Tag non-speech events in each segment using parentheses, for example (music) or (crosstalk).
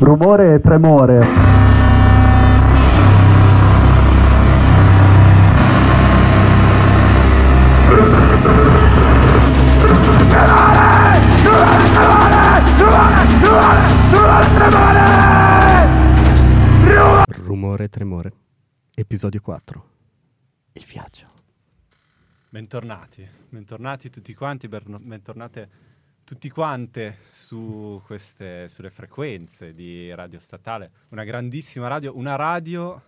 Rumore e tremore. Rumore e tremore. Episodio 4. Il viaggio. Bentornati, bentornati tutti quanti, bentornate tutti quante su queste, sulle frequenze di Radio Statale. Una grandissima radio, una radio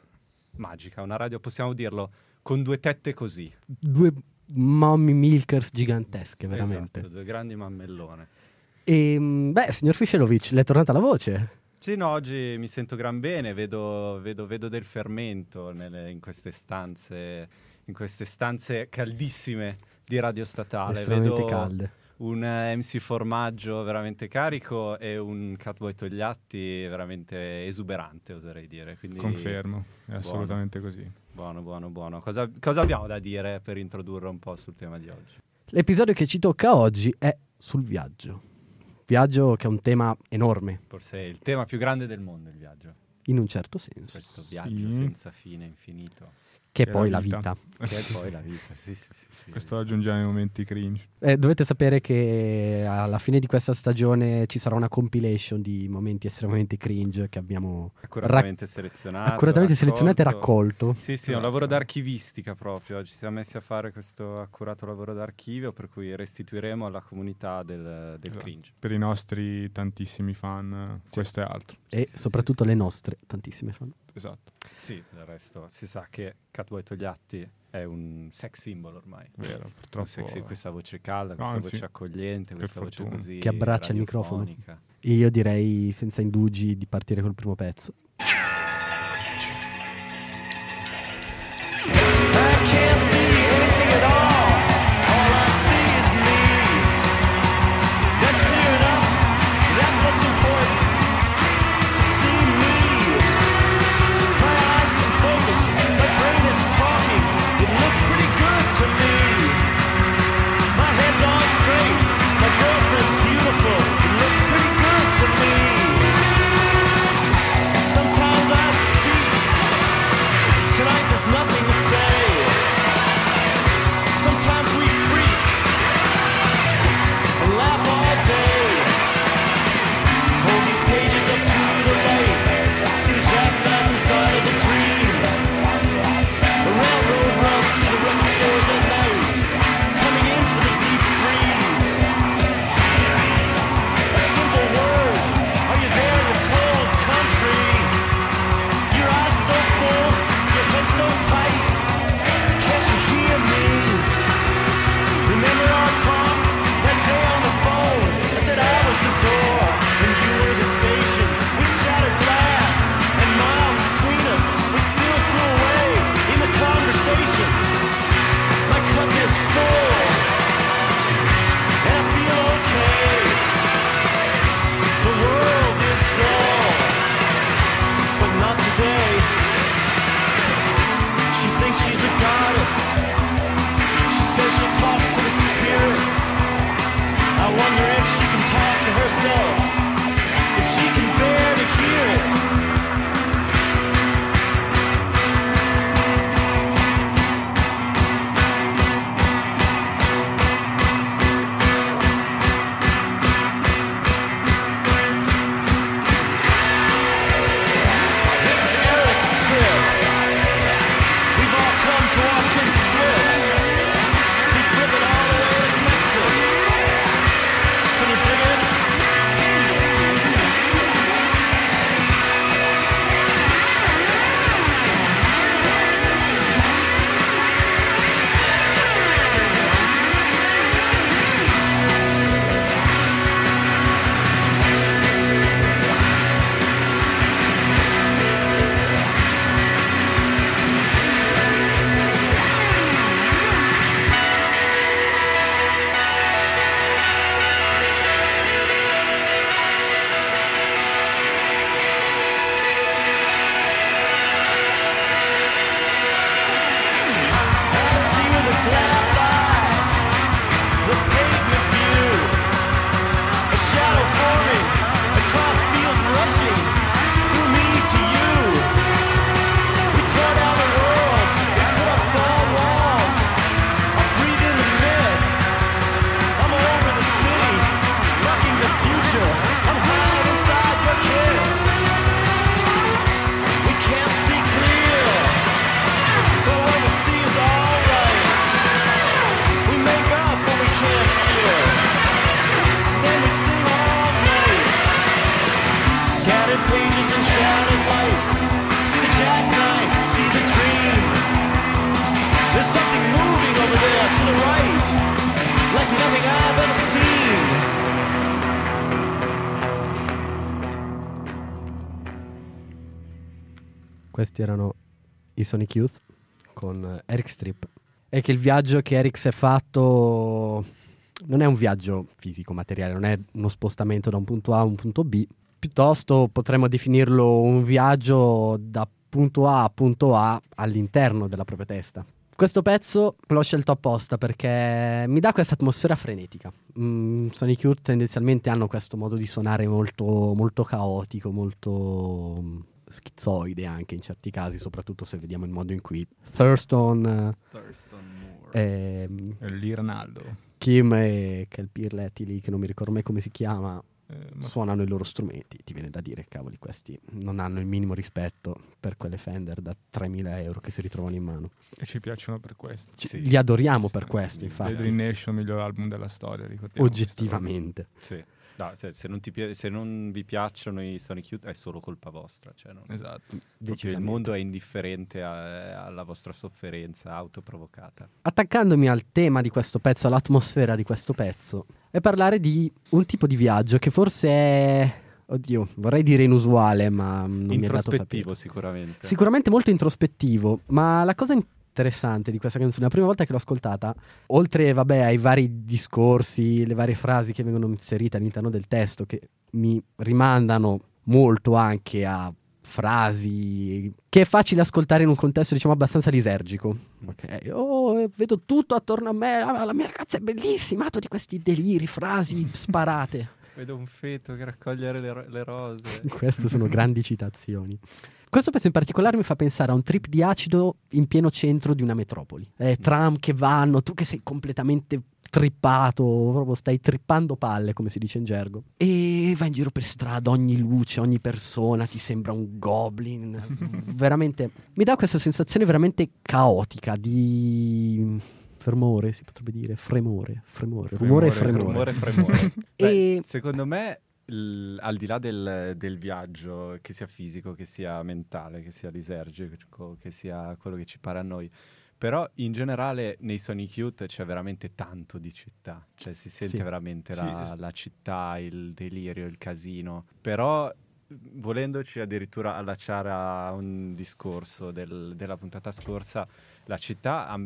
magica, una radio, possiamo dirlo, con due tette così. Due mommy milkers gigantesche, veramente. Esatto, due grandi mammellone. E, mm, beh, signor Fiscelovic, le è tornata la voce? Sì, no, oggi mi sento gran bene, vedo, vedo- vedo del fermento nelle- in queste stanze, in queste stanze caldissime di Radio Statale. Estremamente Vedo calde. Un eh, MC Formaggio veramente carico e un Catboy Togliatti veramente esuberante, oserei dire. Quindi, Confermo, è assolutamente così. Buono, buono, buono. Cosa, cosa abbiamo da dire per introdurre un po' sul tema di oggi? L'episodio che ci tocca oggi è sul viaggio. Viaggio che è un tema enorme, Forse è il tema più grande del mondo, il viaggio. in un certo senso, Questo viaggio Sì. senza fine, infinito. Che è poi la la vita. vita. (laughs) Che è poi la vita, sì, sì, sì. sì. Questo aggiungiamo i momenti cringe. Eh, dovete sapere che alla fine di questa stagione ci sarà una compilation di momenti estremamente cringe che abbiamo Accuratamente selezionato. accuratamente selezionato e raccolto. Sì, sì, è un lavoro d'archivistica proprio. Ci siamo messi a fare questo accurato lavoro d'archivio per cui restituiremo alla comunità del, del Esatto. cringe. Per i nostri tantissimi fan, questo è altro. E sì, soprattutto sì, le nostre tantissime fan. Esatto, Sì, del resto si sa che Catboy Togliatti è un sex symbol ormai. vero. Un Purtroppo sexy- questa voce calda, questa Anzi, voce accogliente, questa voce fortuna. così Che abbraccia il microfono. Io direi senza indugi di partire col primo pezzo. not today. She thinks she's a goddess. She says she talks to the spirits. I wonder if she can talk to herself. Sonic Youth con Eric Strip. E che il viaggio che Eric si è fatto non è un viaggio fisico, materiale, non è uno spostamento da un punto A a un punto B, piuttosto potremmo definirlo un viaggio da punto A a punto A all'interno della propria testa. Questo pezzo l'ho scelto apposta perché mi dà questa atmosfera frenetica. Mm, Sonic Youth tendenzialmente hanno questo modo di suonare molto, molto caotico, molto schizoide anche in certi casi, soprattutto se vediamo il modo in cui Thurston, eh, Thurston Moore. ehm, Lì Ronaldo. Kim e quel Pirletti lì che non mi ricordo mai come si chiama Eh, ma- suonano i loro strumenti. Ti viene da dire, cavoli, questi non hanno il minimo rispetto per quelle Fender da 3.000 euro che si ritrovano in mano. e ci piacciono per questo. Ci- Sì, li adoriamo per questo, infatti. Deadly Nation, miglior album della storia, ricordiamo. Oggettivamente. Sì. No, se, se non ti pi- se non vi piacciono i Sonic Youth è solo colpa vostra. Cioè non-. Esatto. il mondo è indifferente a- alla vostra sofferenza autoprovocata. Attaccandomi al tema di questo pezzo, all'atmosfera di questo pezzo, è parlare di un tipo di viaggio che forse è, oddio, vorrei dire inusuale, ma non mi è dato Introspettivo saperlo. sicuramente. Sicuramente molto introspettivo, ma la cosa interessante di questa canzone, la prima volta che l'ho ascoltata, oltre vabbè, ai vari discorsi, le varie frasi che vengono inserite all'interno del testo, che mi rimandano molto anche a frasi che è facile ascoltare in un contesto diciamo abbastanza lisergico. Ok. Oh eh, vedo tutto attorno a me la mia ragazza è bellissima atto di questi deliri frasi sparate (laughs) Vedo un feto che raccoglie le, ro- le rose. (laughs) Queste sono grandi citazioni. Questo pezzo in particolare mi fa pensare a un trip di acido in pieno centro di una metropoli. Eh, tram che vanno, tu che sei completamente trippato, proprio stai trippando palle, come si dice in gergo. E vai in giro per strada, ogni luce, ogni persona ti sembra un goblin. (laughs) veramente mi dà questa sensazione veramente caotica di fermore, si potrebbe dire, fremore, fremore, rumore fremore. Rumore, fremore. (laughs) Beh, E- Secondo me, il- al di là del, del viaggio, che sia fisico, che sia mentale, che sia lisergico, che sia quello che ci pare a noi, però in generale nei Sonic Youth c'è veramente tanto di città, cioè si sente Sì. veramente Sì, la, es- la città, il delirio, il casino, però volendoci addirittura allacciare a un discorso del- della puntata scorsa, la città a,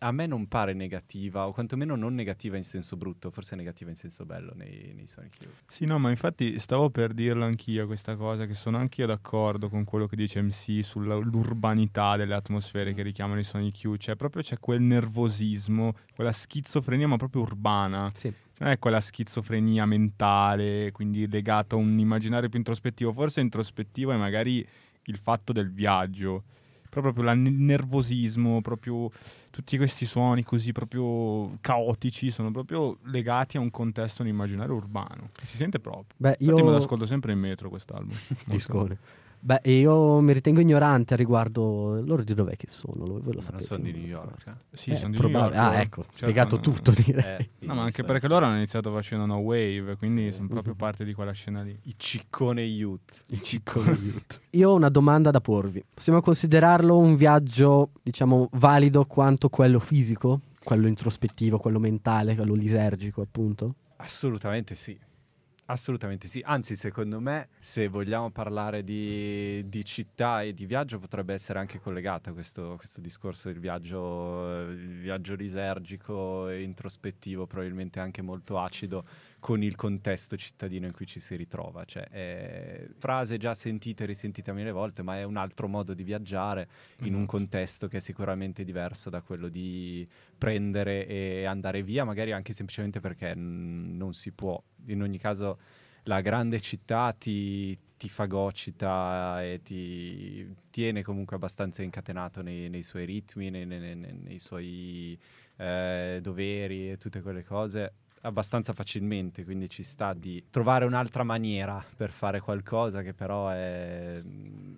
a me non pare negativa, o quantomeno non negativa in senso brutto, forse negativa in senso bello nei, nei Sonic Youth. Sì, no, ma infatti stavo per dirlo anch'io questa cosa, che sono anch'io d'accordo con quello che dice MC sull'urbanità delle atmosfere che richiamano i Sonic Youth, cioè proprio c'è quel nervosismo, quella schizofrenia ma proprio urbana, Sì. non è quella schizofrenia mentale, quindi legata a un immaginario più introspettivo, forse introspettivo è magari il fatto del viaggio, però proprio il nervosismo, proprio tutti questi suoni così proprio caotici sono proprio legati a un contesto, un immaginario urbano, si sente proprio. Beh, Infatti me lo io ascolto sempre in metro quest'album. (laughs) Discone. Beh, io mi ritengo ignorante a riguardo loro di dov'è che sono, voi lo Non sapete. sono di New York. eh? Sì, Eh, sono di probab- New York. Ah, loro. ecco, Certo, spiegato no- tutto direi. Eh, (laughs) No, ma anche perché loro hanno iniziato facendo No Wave, quindi Sì. sono proprio (laughs) parte di quella scena lì. I ciccone youth. Il ciccone youth. Io ho una domanda da porvi. Possiamo considerarlo un viaggio, diciamo, valido quanto quello fisico? Quello introspettivo, quello mentale, quello lisergico, appunto? Assolutamente sì. Assolutamente sì. Anzi, secondo me, se vogliamo parlare di, di città e di viaggio, potrebbe essere anche collegato a questo, questo discorso del viaggio, viaggio lisergico e introspettivo, probabilmente anche molto acido, con il contesto cittadino in cui ci si ritrova. Cioè, è frase già sentita e risentita mille volte, ma è un altro modo di viaggiare in un Esatto. contesto che è sicuramente diverso da quello di prendere e andare via, magari anche semplicemente perché mm, non si può. In ogni caso, la grande città ti, ti fagocita e ti tiene comunque abbastanza incatenato nei, nei suoi ritmi, nei, nei- nei- nei suoi eh, doveri e tutte quelle cose abbastanza facilmente, quindi ci sta di trovare un'altra maniera per fare qualcosa che però è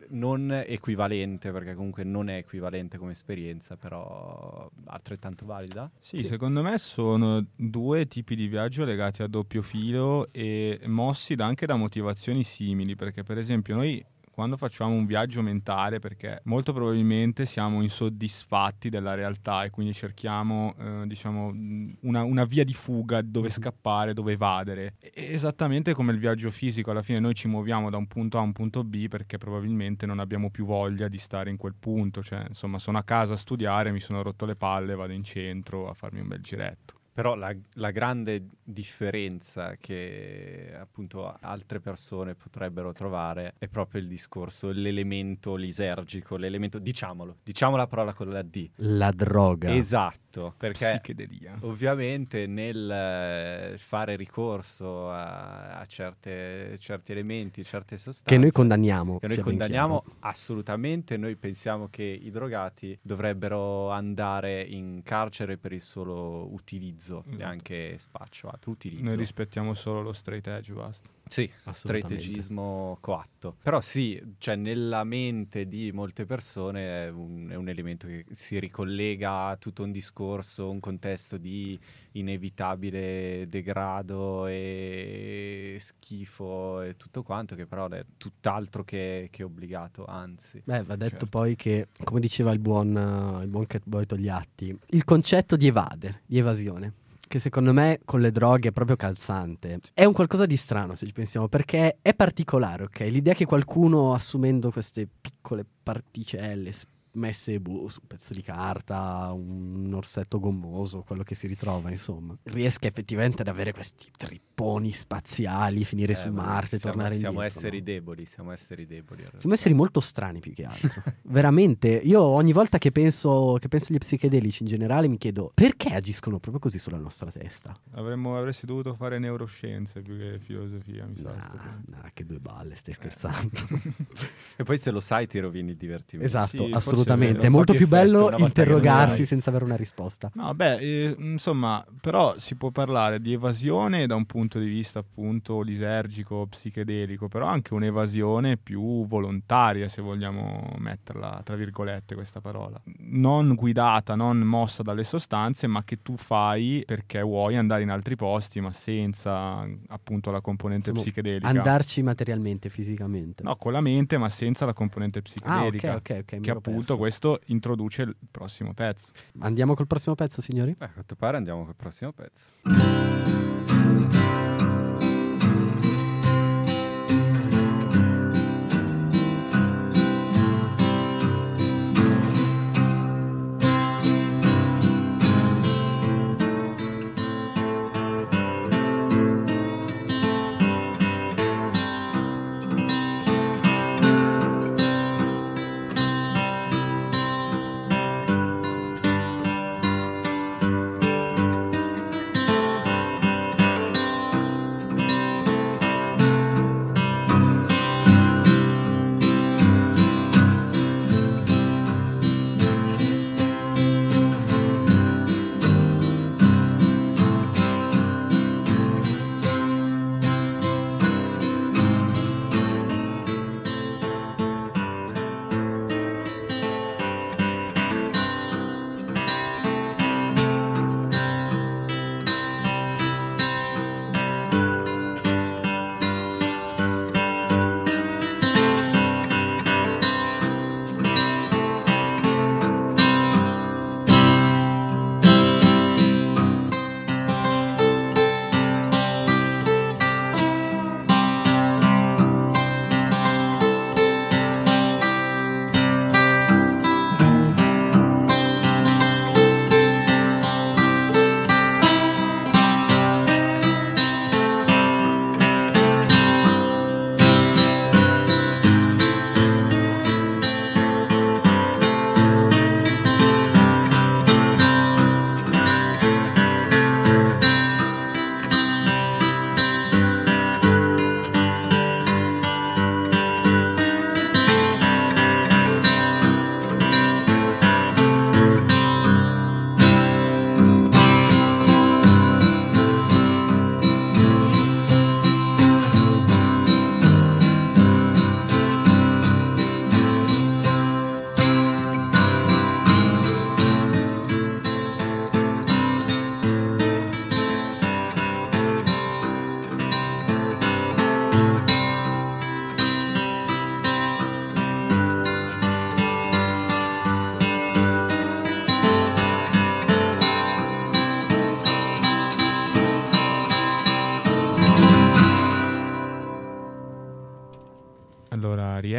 non equivalente, perché comunque non è equivalente come esperienza, però altrettanto valida. Sì, Sì. secondo me sono due tipi di viaggio legati a doppio filo e mossi da- anche da motivazioni simili, perché per esempio noi quando facciamo un viaggio mentale, perché molto probabilmente siamo insoddisfatti della realtà e quindi cerchiamo, eh, diciamo, mh, una, una via di fuga dove Mhm. scappare, dove evadere. E- Esattamente come il viaggio fisico, alla fine noi ci muoviamo da un punto A a un punto B perché probabilmente non abbiamo più voglia di stare in quel punto, cioè insomma sono a casa a studiare, mi sono rotto le palle, vado in centro a farmi un bel giretto. Però la, la grande differenza che appunto altre persone potrebbero trovare è proprio il discorso, l'elemento lisergico, l'elemento, diciamolo, diciamo la parola con la D. La droga. Esatto, perché Psichedelia. ovviamente nel eh, fare ricorso a, a certe- certi elementi, certe sostanze che noi condanniamo. che noi condanniamo assolutamente, noi pensiamo che i drogati dovrebbero andare in carcere per il solo utilizzo e Esatto. anche spacciato utilizzo. Noi rispettiamo solo lo straight edge, basta. Sì, strategismo coatto. Però sì, cioè nella mente di molte persone è un, è un elemento che si ricollega a tutto un discorso, un contesto di inevitabile degrado e schifo e tutto quanto, che però è tutt'altro che, che obbligato, anzi. Beh, va detto Certo. poi che, come diceva il buon, il buon Catboy Togliatti, il concetto di evadere, di evasione, che secondo me con le droghe è proprio calzante, è un qualcosa di strano se ci pensiamo, perché è particolare, ok? L'idea che qualcuno assumendo queste piccole particelle messe boh, su un pezzo di carta, un orsetto gommoso, quello che si ritrova, insomma, riesca effettivamente ad avere questi tripponi spaziali, finire Eh, su ma Marte, siamo, tornare siamo indietro. esseri no? deboli, siamo esseri deboli. Siamo esseri molto strani più che altro. (laughs) Veramente, io ogni volta che penso, che penso agli psichedelici in generale mi chiedo perché agiscono proprio così sulla nostra testa. Avremmo, avresti dovuto fare neuroscienze più che filosofia, mi sa. Nah, punto. nah, che due balle, Eh. stai scherzando. (laughs) E poi se lo sai ti rovini il divertimento. esatto, Sì, forse assolutamente. è molto più effetto bello interrogarsi senza avere una risposta. No, beh, eh, insomma, però si può parlare di evasione da un punto di vista appunto lisergico, psichedelico, però anche un'evasione più volontaria, se vogliamo metterla tra virgolette questa parola. Non guidata, non mossa dalle sostanze, ma che tu fai perché vuoi andare in altri posti, ma senza appunto la componente Insomma, psichedelica. Andarci materialmente, fisicamente. No, con la mente, ma senza la componente ah, psichedelica. ok, ok, ok. mi Che appunto perso. questo introduce il prossimo pezzo. Andiamo col prossimo pezzo, signori? Eh, a quanto pare andiamo col prossimo pezzo.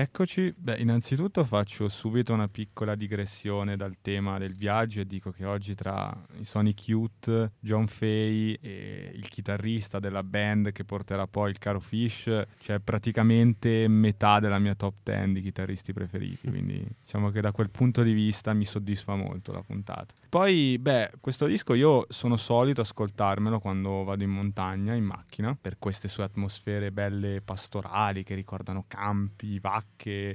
Rieccoci. Beh, innanzitutto faccio subito una piccola digressione dal tema del viaggio e dico che oggi tra i Sonic Youth, John Fay e il chitarrista della band che porterà poi il caro Fish c'è praticamente metà della mia top 10 di chitarristi preferiti, quindi diciamo che da quel punto di vista mi soddisfa molto la puntata. Poi, beh, questo disco io sono solito ascoltarmelo quando vado in montagna, in macchina, per queste sue atmosfere belle pastorali che ricordano campi, vacche,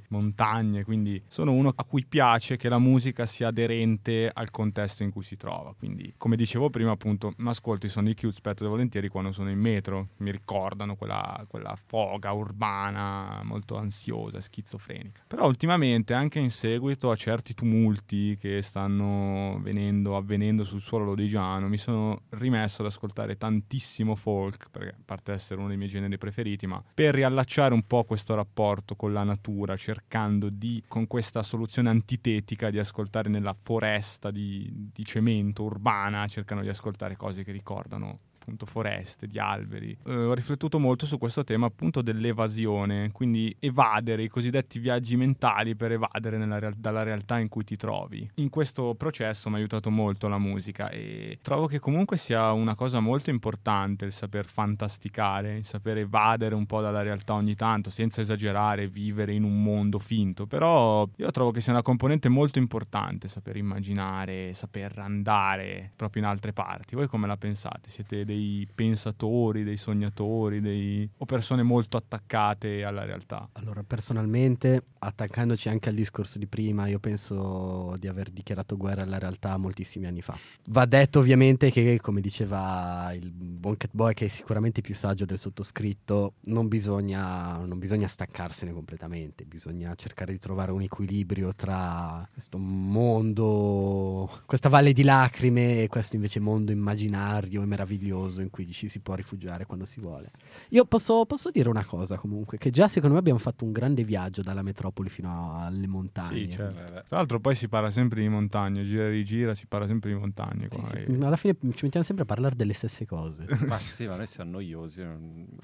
montagne, quindi sono uno a cui piace che la musica sia aderente al contesto in cui si trova. Quindi, come dicevo prima, appunto, mi ascolto i Sonic Youth spesso e volentieri quando sono in metro, mi ricordano quella, quella foga urbana molto ansiosa, schizofrenica. Però ultimamente, anche in seguito a certi tumulti che stanno venendo, avvenendo sul suolo lodigiano, mi sono rimesso ad ascoltare tantissimo folk, perché a parte essere uno dei miei generi preferiti, ma per riallacciare un po' questo rapporto con la natura, cercando di, con questa soluzione antitetica, di ascoltare nella foresta di, di cemento urbana, cercano di ascoltare cose che ricordano appunto foreste, di alberi. Eh, ho riflettuto molto su questo tema appunto dell'evasione, quindi evadere i cosiddetti viaggi mentali per evadere real- dalla realtà in cui ti trovi. In questo processo mi ha aiutato molto la musica e trovo che comunque sia una cosa molto importante il saper fantasticare, il saper evadere un po' dalla realtà ogni tanto, senza esagerare, vivere in un mondo finto, però io trovo che sia una componente molto importante saper immaginare, saper andare proprio in altre parti. Voi come la pensate? Siete dei pensatori, dei sognatori, dei... o persone molto attaccate alla realtà? Allora, personalmente, attaccandoci anche al discorso di prima, io penso di aver dichiarato guerra alla realtà moltissimi anni fa. Va detto ovviamente che, come diceva il buon Catboy, che è sicuramente più saggio del sottoscritto, non bisogna, non bisogna staccarsene completamente, bisogna cercare di trovare un equilibrio tra questo mondo, questa valle di lacrime e questo invece mondo immaginario e meraviglioso in cui ci si può rifugiare quando si vuole. Io posso, posso dire una cosa comunque, che già secondo me abbiamo fatto un grande viaggio dalla metropoli fino alle montagne. Sì, certo. Eh. Tra l'altro poi si parla sempre di montagne, gira e rigira, si parla sempre di montagne. Sì, sì. Alla fine ci mettiamo sempre a parlare delle stesse cose. (laughs) Ma sì, ma noi siamo noiosi.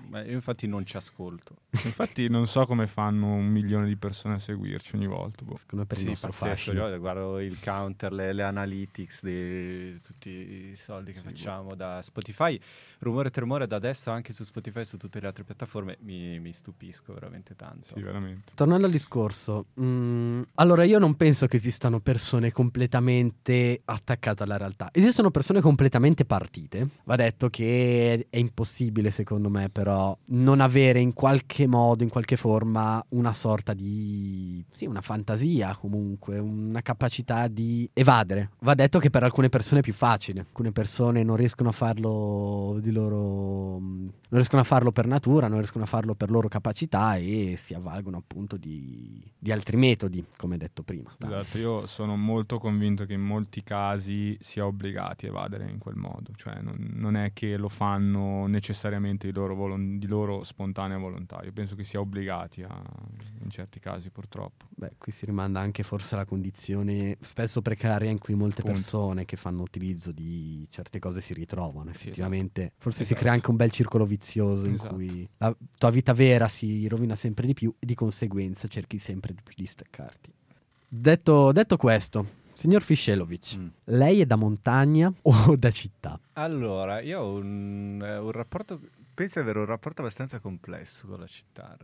ma io infatti non ci ascolto. (laughs) Infatti non so come fanno un milione di persone a seguirci ogni volta. boh. Secondo me per il Sì, nostro pazzesco. fascino. Io guardo il counter, le, le analytics di tutti i soldi che Sì, facciamo da Spotify. Rumore Tremore da adesso anche su Spotify e su tutte le altre piattaforme mi, mi stupisco veramente tanto. Sì, veramente. Tornando al discorso, mm, allora io non penso che esistano persone completamente attaccate alla realtà. Esistono persone completamente partite. Va detto che è impossibile, secondo me, però, non avere in qualche modo, in qualche forma, una sorta di. sì, una fantasia comunque, una capacità di evadere. Va detto che per alcune persone è più facile. Alcune persone non riescono a farlo di loro. mm, non riescono a farlo per natura, non riescono a farlo per loro capacità e si avvalgono appunto di, di altri metodi, come detto prima. Esatto, io sono molto convinto che in molti casi sia obbligati a evadere in quel modo, cioè non, non è che lo fanno necessariamente di loro, volon- di loro spontanea volontà, io penso che sia obbligati a, in certi casi purtroppo. Beh, qui si rimanda anche forse alla condizione spesso precaria in cui molte Appunto. persone che fanno utilizzo di certe cose si ritrovano. Sì, Effettivamente, forse si Esatto. crea anche un bel circolo vizioso in Esatto. cui la tua vita vera si rovina sempre di più e di conseguenza cerchi sempre di più di staccarti. Detto, detto questo, signor Fiscelovic, Mm. lei è da montagna (laughs) o da città? Allora, io ho un, eh, un rapporto, penso di avere un rapporto abbastanza complesso con la città,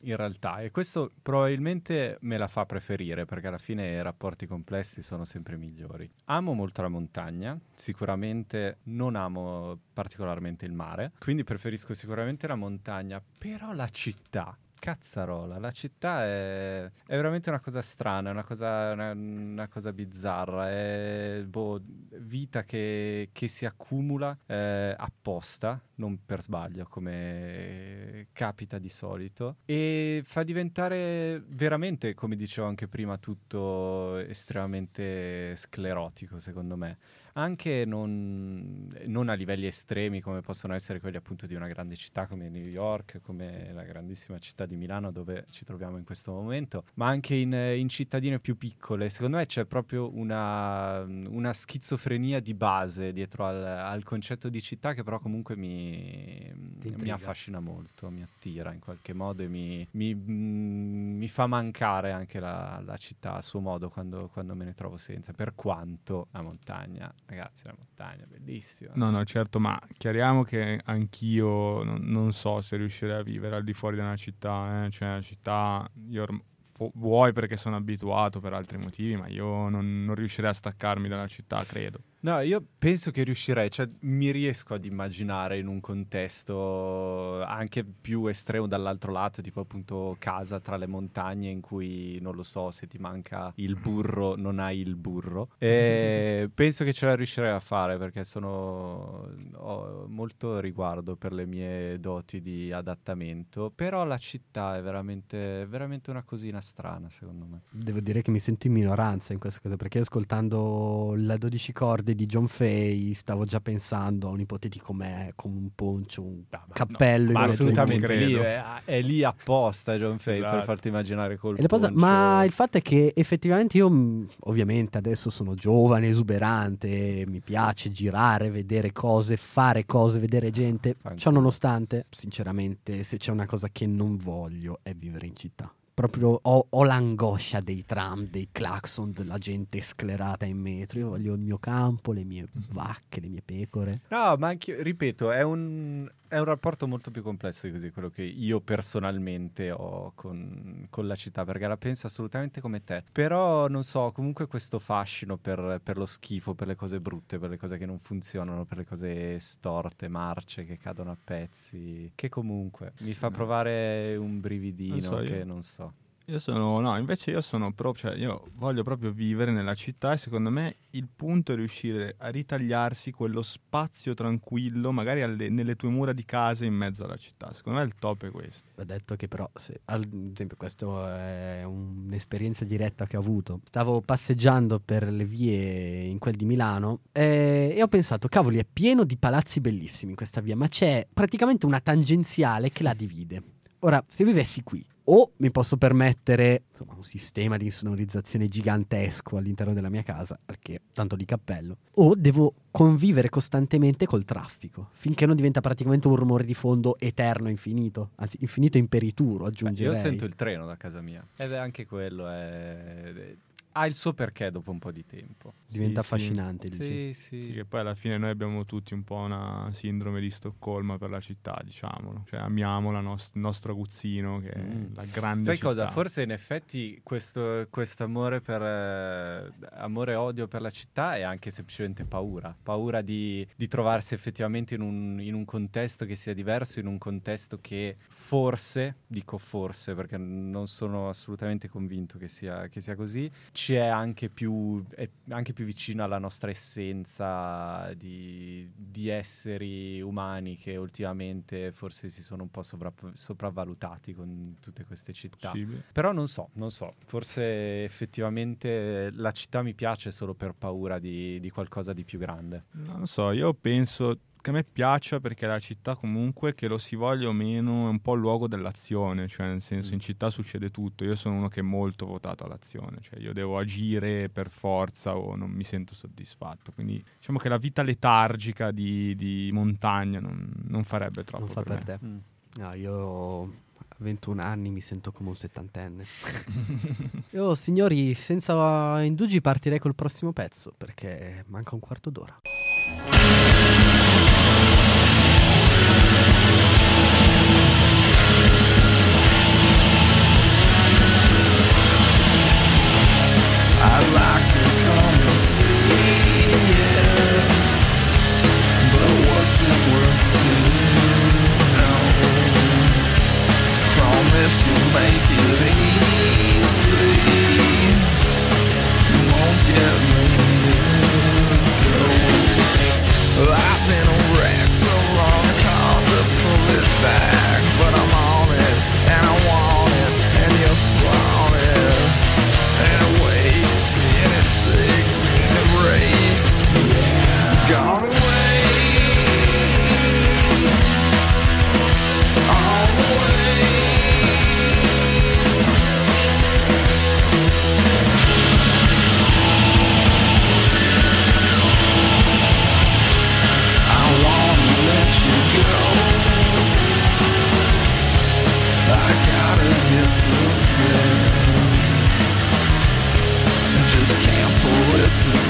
in realtà, e questo probabilmente me la fa preferire, perché alla fine i rapporti complessi sono sempre migliori. Amo molto la montagna, sicuramente non amo particolarmente il mare, quindi preferisco sicuramente la montagna, però la città... Cazzarola, la città è, è veramente una cosa strana, una cosa, una, una cosa bizzarra, è boh, vita che, che si accumula eh, apposta, non per sbaglio come capita di solito, e fa diventare veramente, come dicevo anche prima, tutto estremamente sclerotico secondo me. Anche non, non a livelli estremi come possono essere quelli appunto di una grande città come New York, come la grandissima città di Milano dove ci troviamo in questo momento, ma anche in, in cittadine più piccole. Secondo me c'è proprio una, una schizofrenia di base dietro al, al concetto di città che però comunque mi, mi affascina molto, mi attira in qualche modo e mi, mi- mm, mi fa mancare anche la, la città a suo modo quando, quando me ne trovo senza. Per quanto la montagna, ragazzi, la montagna bellissima. No, no, certo, ma chiariamo che anch'io non, non so se riuscirei a vivere al di fuori della città, eh. cioè la città, io orm- fo- vuoi perché sono abituato per altri motivi, ma io non, non riuscirei a staccarmi dalla città, credo. No, io penso che riuscirei, cioè mi riesco ad immaginare in un contesto anche più estremo dall'altro lato, tipo appunto casa tra le montagne in cui non lo so se ti manca il burro, non hai il burro. E (laughs) penso che ce la riuscirei a fare perché sono ho molto riguardo per le mie doti di adattamento, però la città è veramente, veramente una cosina strana secondo me. Devo dire che mi sento in minoranza in questa cosa perché ascoltando la 12 corde di John Fay stavo già pensando a un ipotetico me con un poncio, un Ah, ma cappello. Ai assolutamente credo. lì, è, è lì apposta John Fay per Esatto. farti immaginare col poncio. ma il fatto è che effettivamente io, ovviamente, adesso sono giovane, esuberante, mi piace girare, vedere cose, fare cose, vedere gente. Fanculo. Ciò nonostante, sinceramente, se c'è una cosa che non voglio è vivere in città. Proprio ho, ho l'angoscia dei tram, dei clacson, della gente sclerata in metro. Io voglio il mio campo, le mie vacche, le mie pecore. No, ma anche, ripeto, è un, è un rapporto molto più complesso di così, quello che io personalmente ho con, con la città, perché la penso assolutamente come te. Però, non so, comunque questo fascino per, per lo schifo, per le cose brutte, per le cose che non funzionano, per le cose storte, marce, che cadono a pezzi, che comunque mi Sì, fa no. provare un brividino Non so, che non so. Io sono, no, invece io sono proprio, cioè io voglio proprio vivere nella città e secondo me il punto è riuscire a ritagliarsi quello spazio tranquillo, magari alle- nelle tue mura di casa in mezzo alla città. Secondo me il top è questo. Ho detto che però, se, ad esempio, questa è un'esperienza diretta che ho avuto. Stavo passeggiando per le vie in quel di Milano eh, e ho pensato, cavoli, è pieno di palazzi bellissimi in questa via, ma c'è praticamente una tangenziale che la divide. Ora, se vivessi qui, o mi posso permettere insomma, un sistema di insonorizzazione gigantesco all'interno della mia casa, che tanto di cappello, o devo convivere costantemente col traffico, finché non diventa praticamente un rumore di fondo eterno, infinito, anzi infinito imperituro, Beh, aggiungerei. io sento il treno da casa mia ed è anche quello, è- ha il suo perché dopo un po' di tempo. Diventa Sì, sì. affascinante, dici. Sì, sì. Sì, che poi alla fine noi abbiamo tutti un po' una sindrome di Stoccolma per la città, diciamolo. Cioè amiamo il nostro aguzzino che Mm. è la grande Sai città. cosa? Forse in effetti questo amore per eh, amore e odio per la città è anche semplicemente paura. Paura di, di trovarsi effettivamente in un, in un contesto che sia diverso, in un contesto che forse, dico forse perché non sono assolutamente convinto che sia, che sia così, ci è anche più, è anche più vicino alla nostra essenza di, di esseri umani che ultimamente forse si sono un po' sovra- sopravvalutati con tutte queste città. Possibile. Però non so, non so, forse effettivamente la città mi piace solo per paura di, di qualcosa di più grande. Non lo so, io penso che a me piaccia perché la città comunque, che lo si voglia o meno, è un po' il luogo dell'azione, cioè nel senso Mm. in città succede tutto, io sono uno che è molto votato all'azione, cioè io devo agire per forza o non mi sento soddisfatto, quindi diciamo che la vita letargica di, di montagna non, non farebbe troppo Non fa per, per me. te. No, io a 21 anni mi sento come un settantenne. (laughs) Io, signori, senza indugi partirei col prossimo pezzo perché manca un quarto d'ora.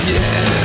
yeah.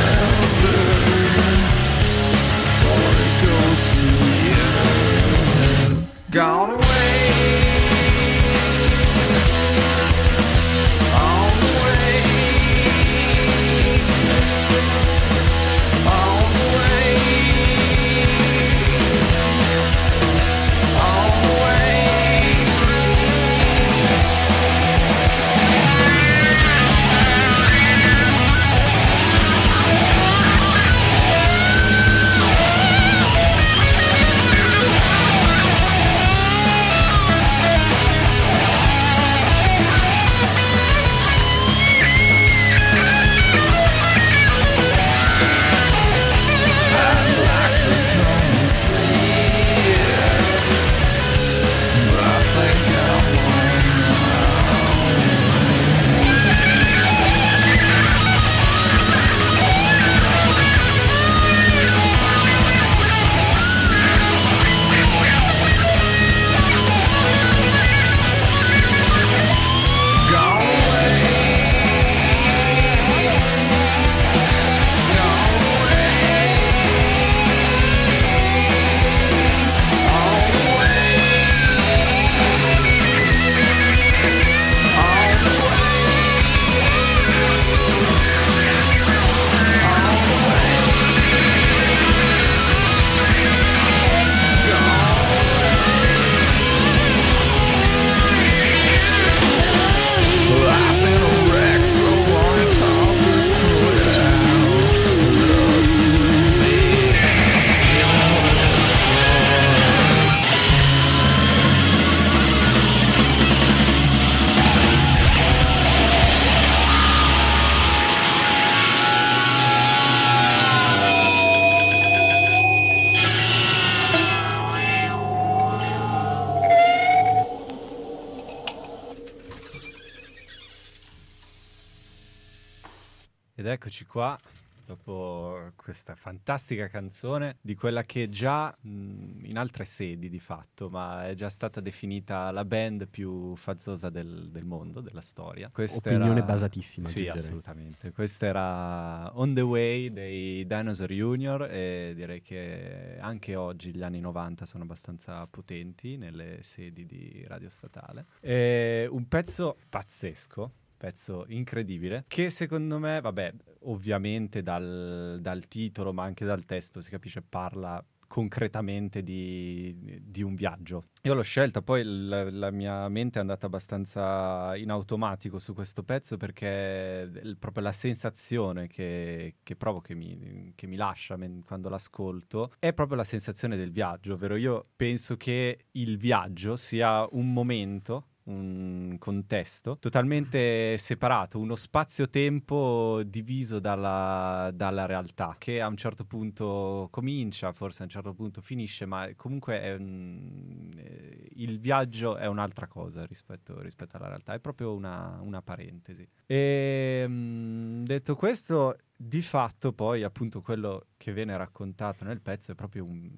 Qua, dopo questa fantastica canzone di quella che già mh, in altre sedi di fatto, ma è già stata definita la band più fazzosa del, del mondo, della storia. Questa Opinione era- basatissima, Sì, assolutamente. Questa era On the Way dei Dinosaur Junior e direi che anche oggi gli anni 90 sono abbastanza potenti nelle sedi di Radio Statale. È un pezzo pazzesco pezzo incredibile che secondo me, vabbè, ovviamente dal, dal titolo ma anche dal testo si capisce parla concretamente di, di un viaggio. Io l'ho scelta, poi la, la mia mente è andata abbastanza in automatico su questo pezzo perché è proprio la sensazione che, che provo, che mi, che mi lascia men- quando l'ascolto, è proprio la sensazione del viaggio, ovvero io penso che il viaggio sia un momento un contesto totalmente separato, uno spazio-tempo diviso dalla, dalla realtà, che a un certo punto comincia, forse a un certo punto finisce, ma comunque un- eh, il viaggio è un'altra cosa rispetto, rispetto alla realtà, è proprio una, una parentesi. E mm, detto questo, di fatto poi appunto quello che viene raccontato nel pezzo è proprio un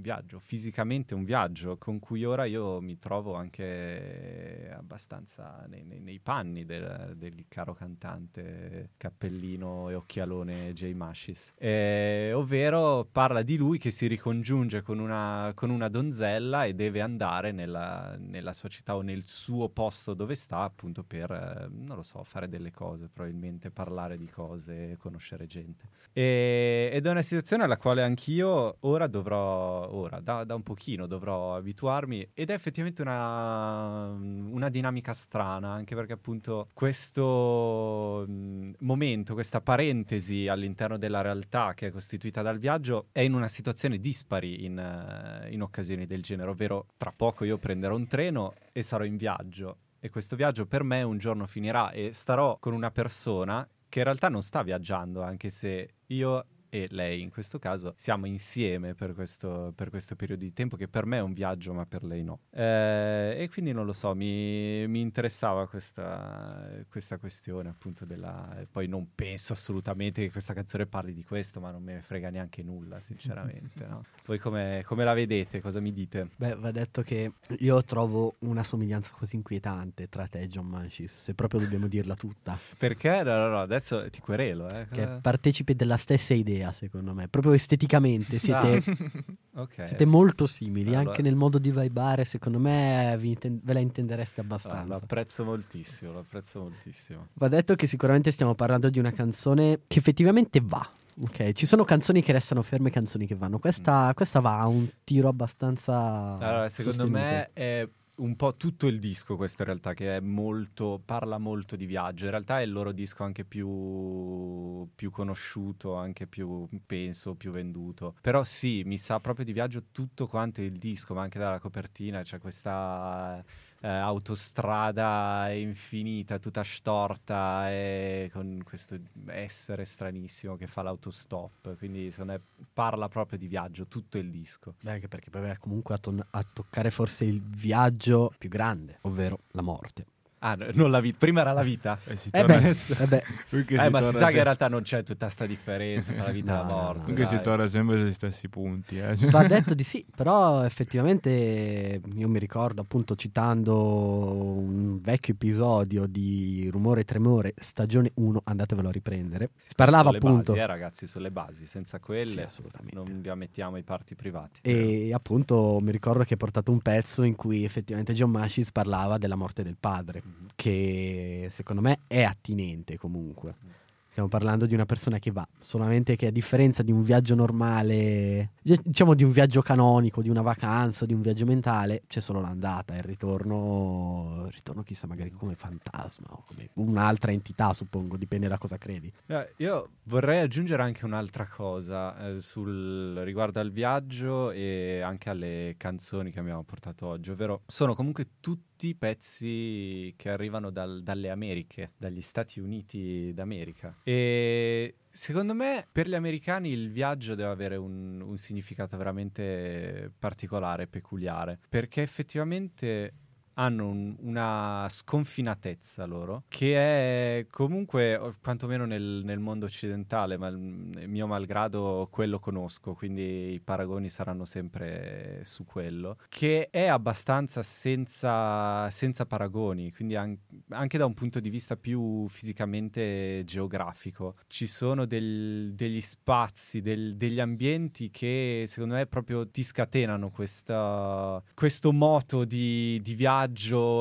viaggio, fisicamente un viaggio con cui ora io mi trovo anche abbastanza nei, nei- nei panni del, del caro cantante cappellino e occhialone Jay Mashis, Eh, ovvero parla di lui che si ricongiunge con una, con una donzella e deve andare nella, nella sua città o nel suo posto dove sta appunto per, eh, non lo so, fare delle cose, probabilmente parlare di cose, conoscere gente. E- ed è una situazione alla quale anch'io ora dovrò, ora, da, da un pochino dovrò abituarmi ed è effettivamente una, una dinamica strana, anche perché appunto questo momento, questa parentesi all'interno della realtà che è costituita dal viaggio è in una situazione dispari in, eh, in occasioni del genere, ovvero tra poco io prenderò un treno e sarò in viaggio e questo viaggio per me un giorno finirà e starò con una persona che in realtà non sta viaggiando, anche se io e lei in questo caso siamo insieme per questo, per questo periodo di tempo che per me è un viaggio ma per lei no. Eh, e quindi non lo so, mi, mi interessava questa, questa questione appunto della... Poi non penso assolutamente che questa canzone parli di questo, ma non me ne frega neanche nulla sinceramente. no? (laughs) Voi come, come la vedete? Cosa mi dite? Beh, va detto che io trovo una somiglianza così inquietante tra te e John Manchis, se proprio dobbiamo dirla tutta. Perché? No, no, no, adesso ti querelo. Eh. Che partecipe della stessa idea, secondo me. Proprio esteticamente siete, Ah, (laughs) ok. siete molto simili, Allora- anche nel modo di vibare, secondo me vi inten- ve la intendereste Ah, lo abbastanza. apprezzo moltissimo, lo apprezzo moltissimo. Va detto che sicuramente stiamo parlando di una canzone che effettivamente va. Ok, ci sono canzoni che restano ferme e canzoni che vanno. Questa, questa va a un tiro abbastanza. Allora, secondo sostenuto. me è un po' tutto il disco questo in realtà che è molto, parla molto di viaggio. In realtà è il loro disco anche più, più conosciuto, anche più, penso, più venduto. Però sì, mi sa proprio di viaggio tutto quanto il disco, ma anche dalla copertina c'è questa... eh, autostrada infinita, tutta storta e con questo essere stranissimo che fa l'autostop. Quindi secondo me parla proprio di viaggio, tutto il disco. Beh, anche perché poi comunque a, ton- a toccare forse il viaggio più grande, ovvero la morte. Ah, no, non la vita. Prima era la vita. Eh, si Eh torna- beh, eh beh, (laughs) Eh, si ma si torna sa che se- in realtà non c'è tutta sta differenza tra la vita e No, la no, no. morte. Comunque si dai. torna sempre sugli stessi punti. Eh. va detto di sì, però effettivamente io mi ricordo appunto citando un vecchio episodio di Rumore e Tremore, stagione 1, andatevelo a riprendere. Si parlava Sulle appunto... Basi, eh, ragazzi, sulle basi. Senza Sì, quelle assolutamente. non vi ammettiamo i parti privati. E appunto mi ricordo che ha portato un pezzo in cui effettivamente John Mashis parlava della morte del padre, Che secondo me è attinente comunque. Stiamo parlando di una persona che va, solamente che a differenza di un viaggio normale, diciamo di un viaggio canonico, di una vacanza, di un viaggio mentale, c'è solo l'andata e il ritorno, il ritorno chissà magari come fantasma o come un'altra entità, suppongo, dipende da cosa credi. Io vorrei aggiungere anche un'altra cosa eh, sul, riguardo al viaggio e anche alle canzoni che abbiamo portato oggi, ovvero sono comunque tutti pezzi che arrivano dal- dalle Americhe, dagli Stati Uniti d'America. E secondo me per gli americani il viaggio deve avere un, un significato veramente particolare, peculiare, perché effettivmente hanno un- una sconfinatezza loro che è comunque quantomeno nel, nel mondo occidentale ma il mio malgrado quello conosco quindi i paragoni saranno sempre su quello che è abbastanza senza, senza paragoni quindi an- anche da un punto di vista più fisicamente geografico. Ci sono del- degli spazi del- degli ambienti che secondo me proprio ti scatenano questa, questo moto di, di viaggio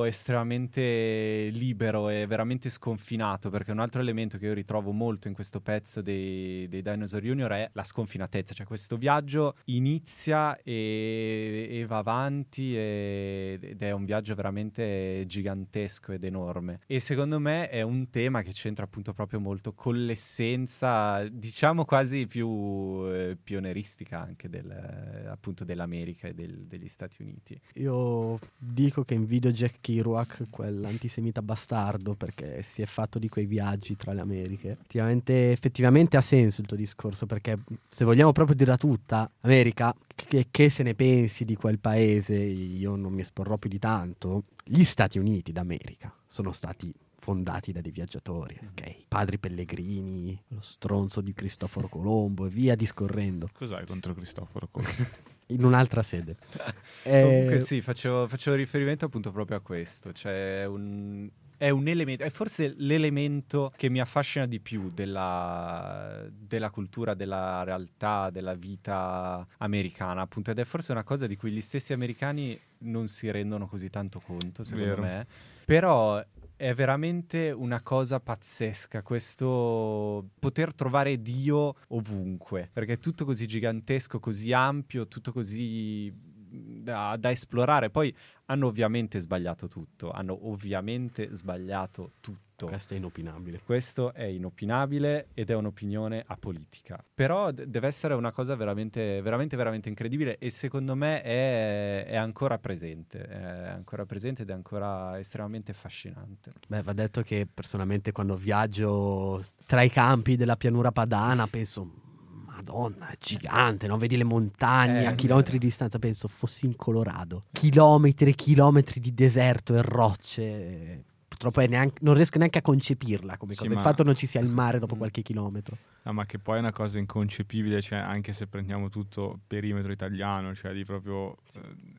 estremamente libero e veramente sconfinato, perché un altro elemento che io ritrovo molto in questo pezzo dei, dei Dinosaur Junior è la sconfinatezza, cioè questo viaggio inizia e, e va avanti e- ed è un viaggio veramente gigantesco ed enorme. E secondo me è un tema che c'entra appunto proprio molto con l'essenza, diciamo quasi più eh, pioneristica anche del, appunto dell'America e del- degli Stati Uniti. Io dico che invidio Jack Kerouac, quell'antisemita bastardo, perché si è fatto di quei viaggi tra le Americhe. Effettivamente, effettivamente ha senso il tuo discorso, perché se vogliamo proprio dirla tutta, America, che, che se ne pensi di quel paese, io non mi esporrò più di tanto. Gli Stati Uniti d'America sono stati fondati da dei viaggiatori, ok? Padri Pellegrini, lo stronzo di Cristoforo Colombo e via discorrendo, Cos'hai contro Cristoforo (laughs) Colombo? In un'altra sede. (laughs) Comunque Eh, sì, facevo, facevo riferimento appunto proprio a questo, cioè un... È un elemento, è forse l'elemento che mi affascina di più della, della cultura, della realtà, della vita americana, appunto, ed è forse una cosa di cui gli stessi americani non si rendono così tanto conto, secondo Vero. me. Però è veramente una cosa pazzesca questo poter trovare Dio ovunque, perché è tutto così gigantesco, così ampio, tutto così da, da esplorare. Poi hanno ovviamente sbagliato tutto, hanno ovviamente sbagliato tutto. Questo è inopinabile. Questo è inopinabile ed è un'opinione apolitica. Però d- deve essere una cosa veramente, veramente, veramente incredibile e secondo me è, è ancora presente. È ancora presente ed è ancora estremamente affascinante. Beh, va detto che personalmente quando viaggio tra i campi della pianura padana penso, Madonna, è gigante, no? Vedi le montagne Eh, a chilometri di distanza. Penso fossi in Colorado. Chilometri e chilometri di deserto e rocce. Purtroppo è neanche- non riesco neanche a concepirla come Sì, cosa. Il ma- fatto non ci sia il mare dopo qualche chilometro. No, ma che poi è una cosa inconcepibile, cioè, anche se prendiamo tutto perimetro italiano, cioè di proprio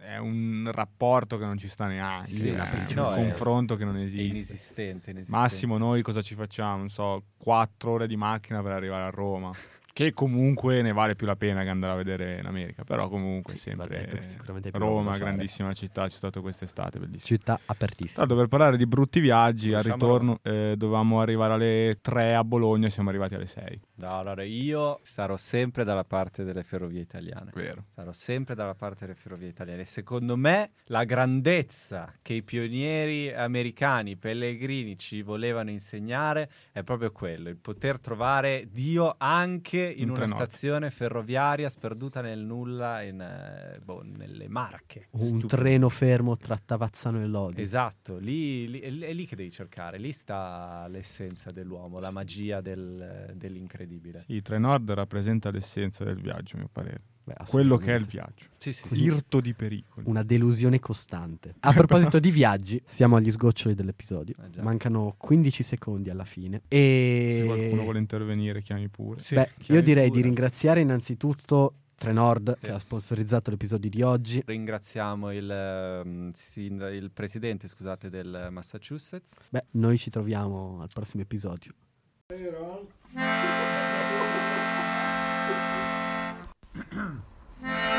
eh, è un rapporto che non ci sta neanche, Sì, cioè, principale- un no, è- confronto che non È esiste. inesistente, inesistente. Massimo noi cosa ci facciamo? Non so, quattro ore di macchina per arrivare a Roma. Che comunque ne vale più la pena che andare a vedere in America. Però comunque Sì, sempre vabbè, sicuramente è Roma, grandissima città, c'è stato quest'estate, bellissimo. Città apertissima. Tanto per parlare di brutti viaggi, al Cominciamo ritorno eh, dovevamo arrivare alle 3 a Bologna, siamo arrivati alle 6. No, allora io sarò sempre dalla parte delle ferrovie italiane. Vero. Sarò sempre dalla parte delle ferrovie italiane. Secondo me la grandezza che i pionieri americani, Pellegrini, ci volevano insegnare è proprio quello, il poter trovare Dio anche in una tre notti. stazione ferroviaria sperduta nel nulla, in, eh, boh, nelle Marche. Un Stupido. treno fermo tra Tavazzano e Lodi. Esatto, lì, lì- è lì- è lì che devi cercare, lì sta l'essenza dell'uomo, la magia del- dell'incredibile. Sì, Trenord rappresenta l'essenza del viaggio, a mio parere. Beh, Quello che è il viaggio. Sì, sì, sì. Irto di pericoli. Una delusione costante. (laughs) A proposito di viaggi, siamo agli sgoccioli dell'episodio. Già. Mancano 15 secondi alla fine. E Se qualcuno vuole intervenire, chiami pure. Sì, Beh, chiami io direi pure. di ringraziare innanzitutto Trenord Sì. che ha sponsorizzato l'episodio di oggi. Ringraziamo il, ehm, il presidente scusate, del Massachusetts. Beh, noi ci troviamo al prossimo episodio. Yeah. (coughs)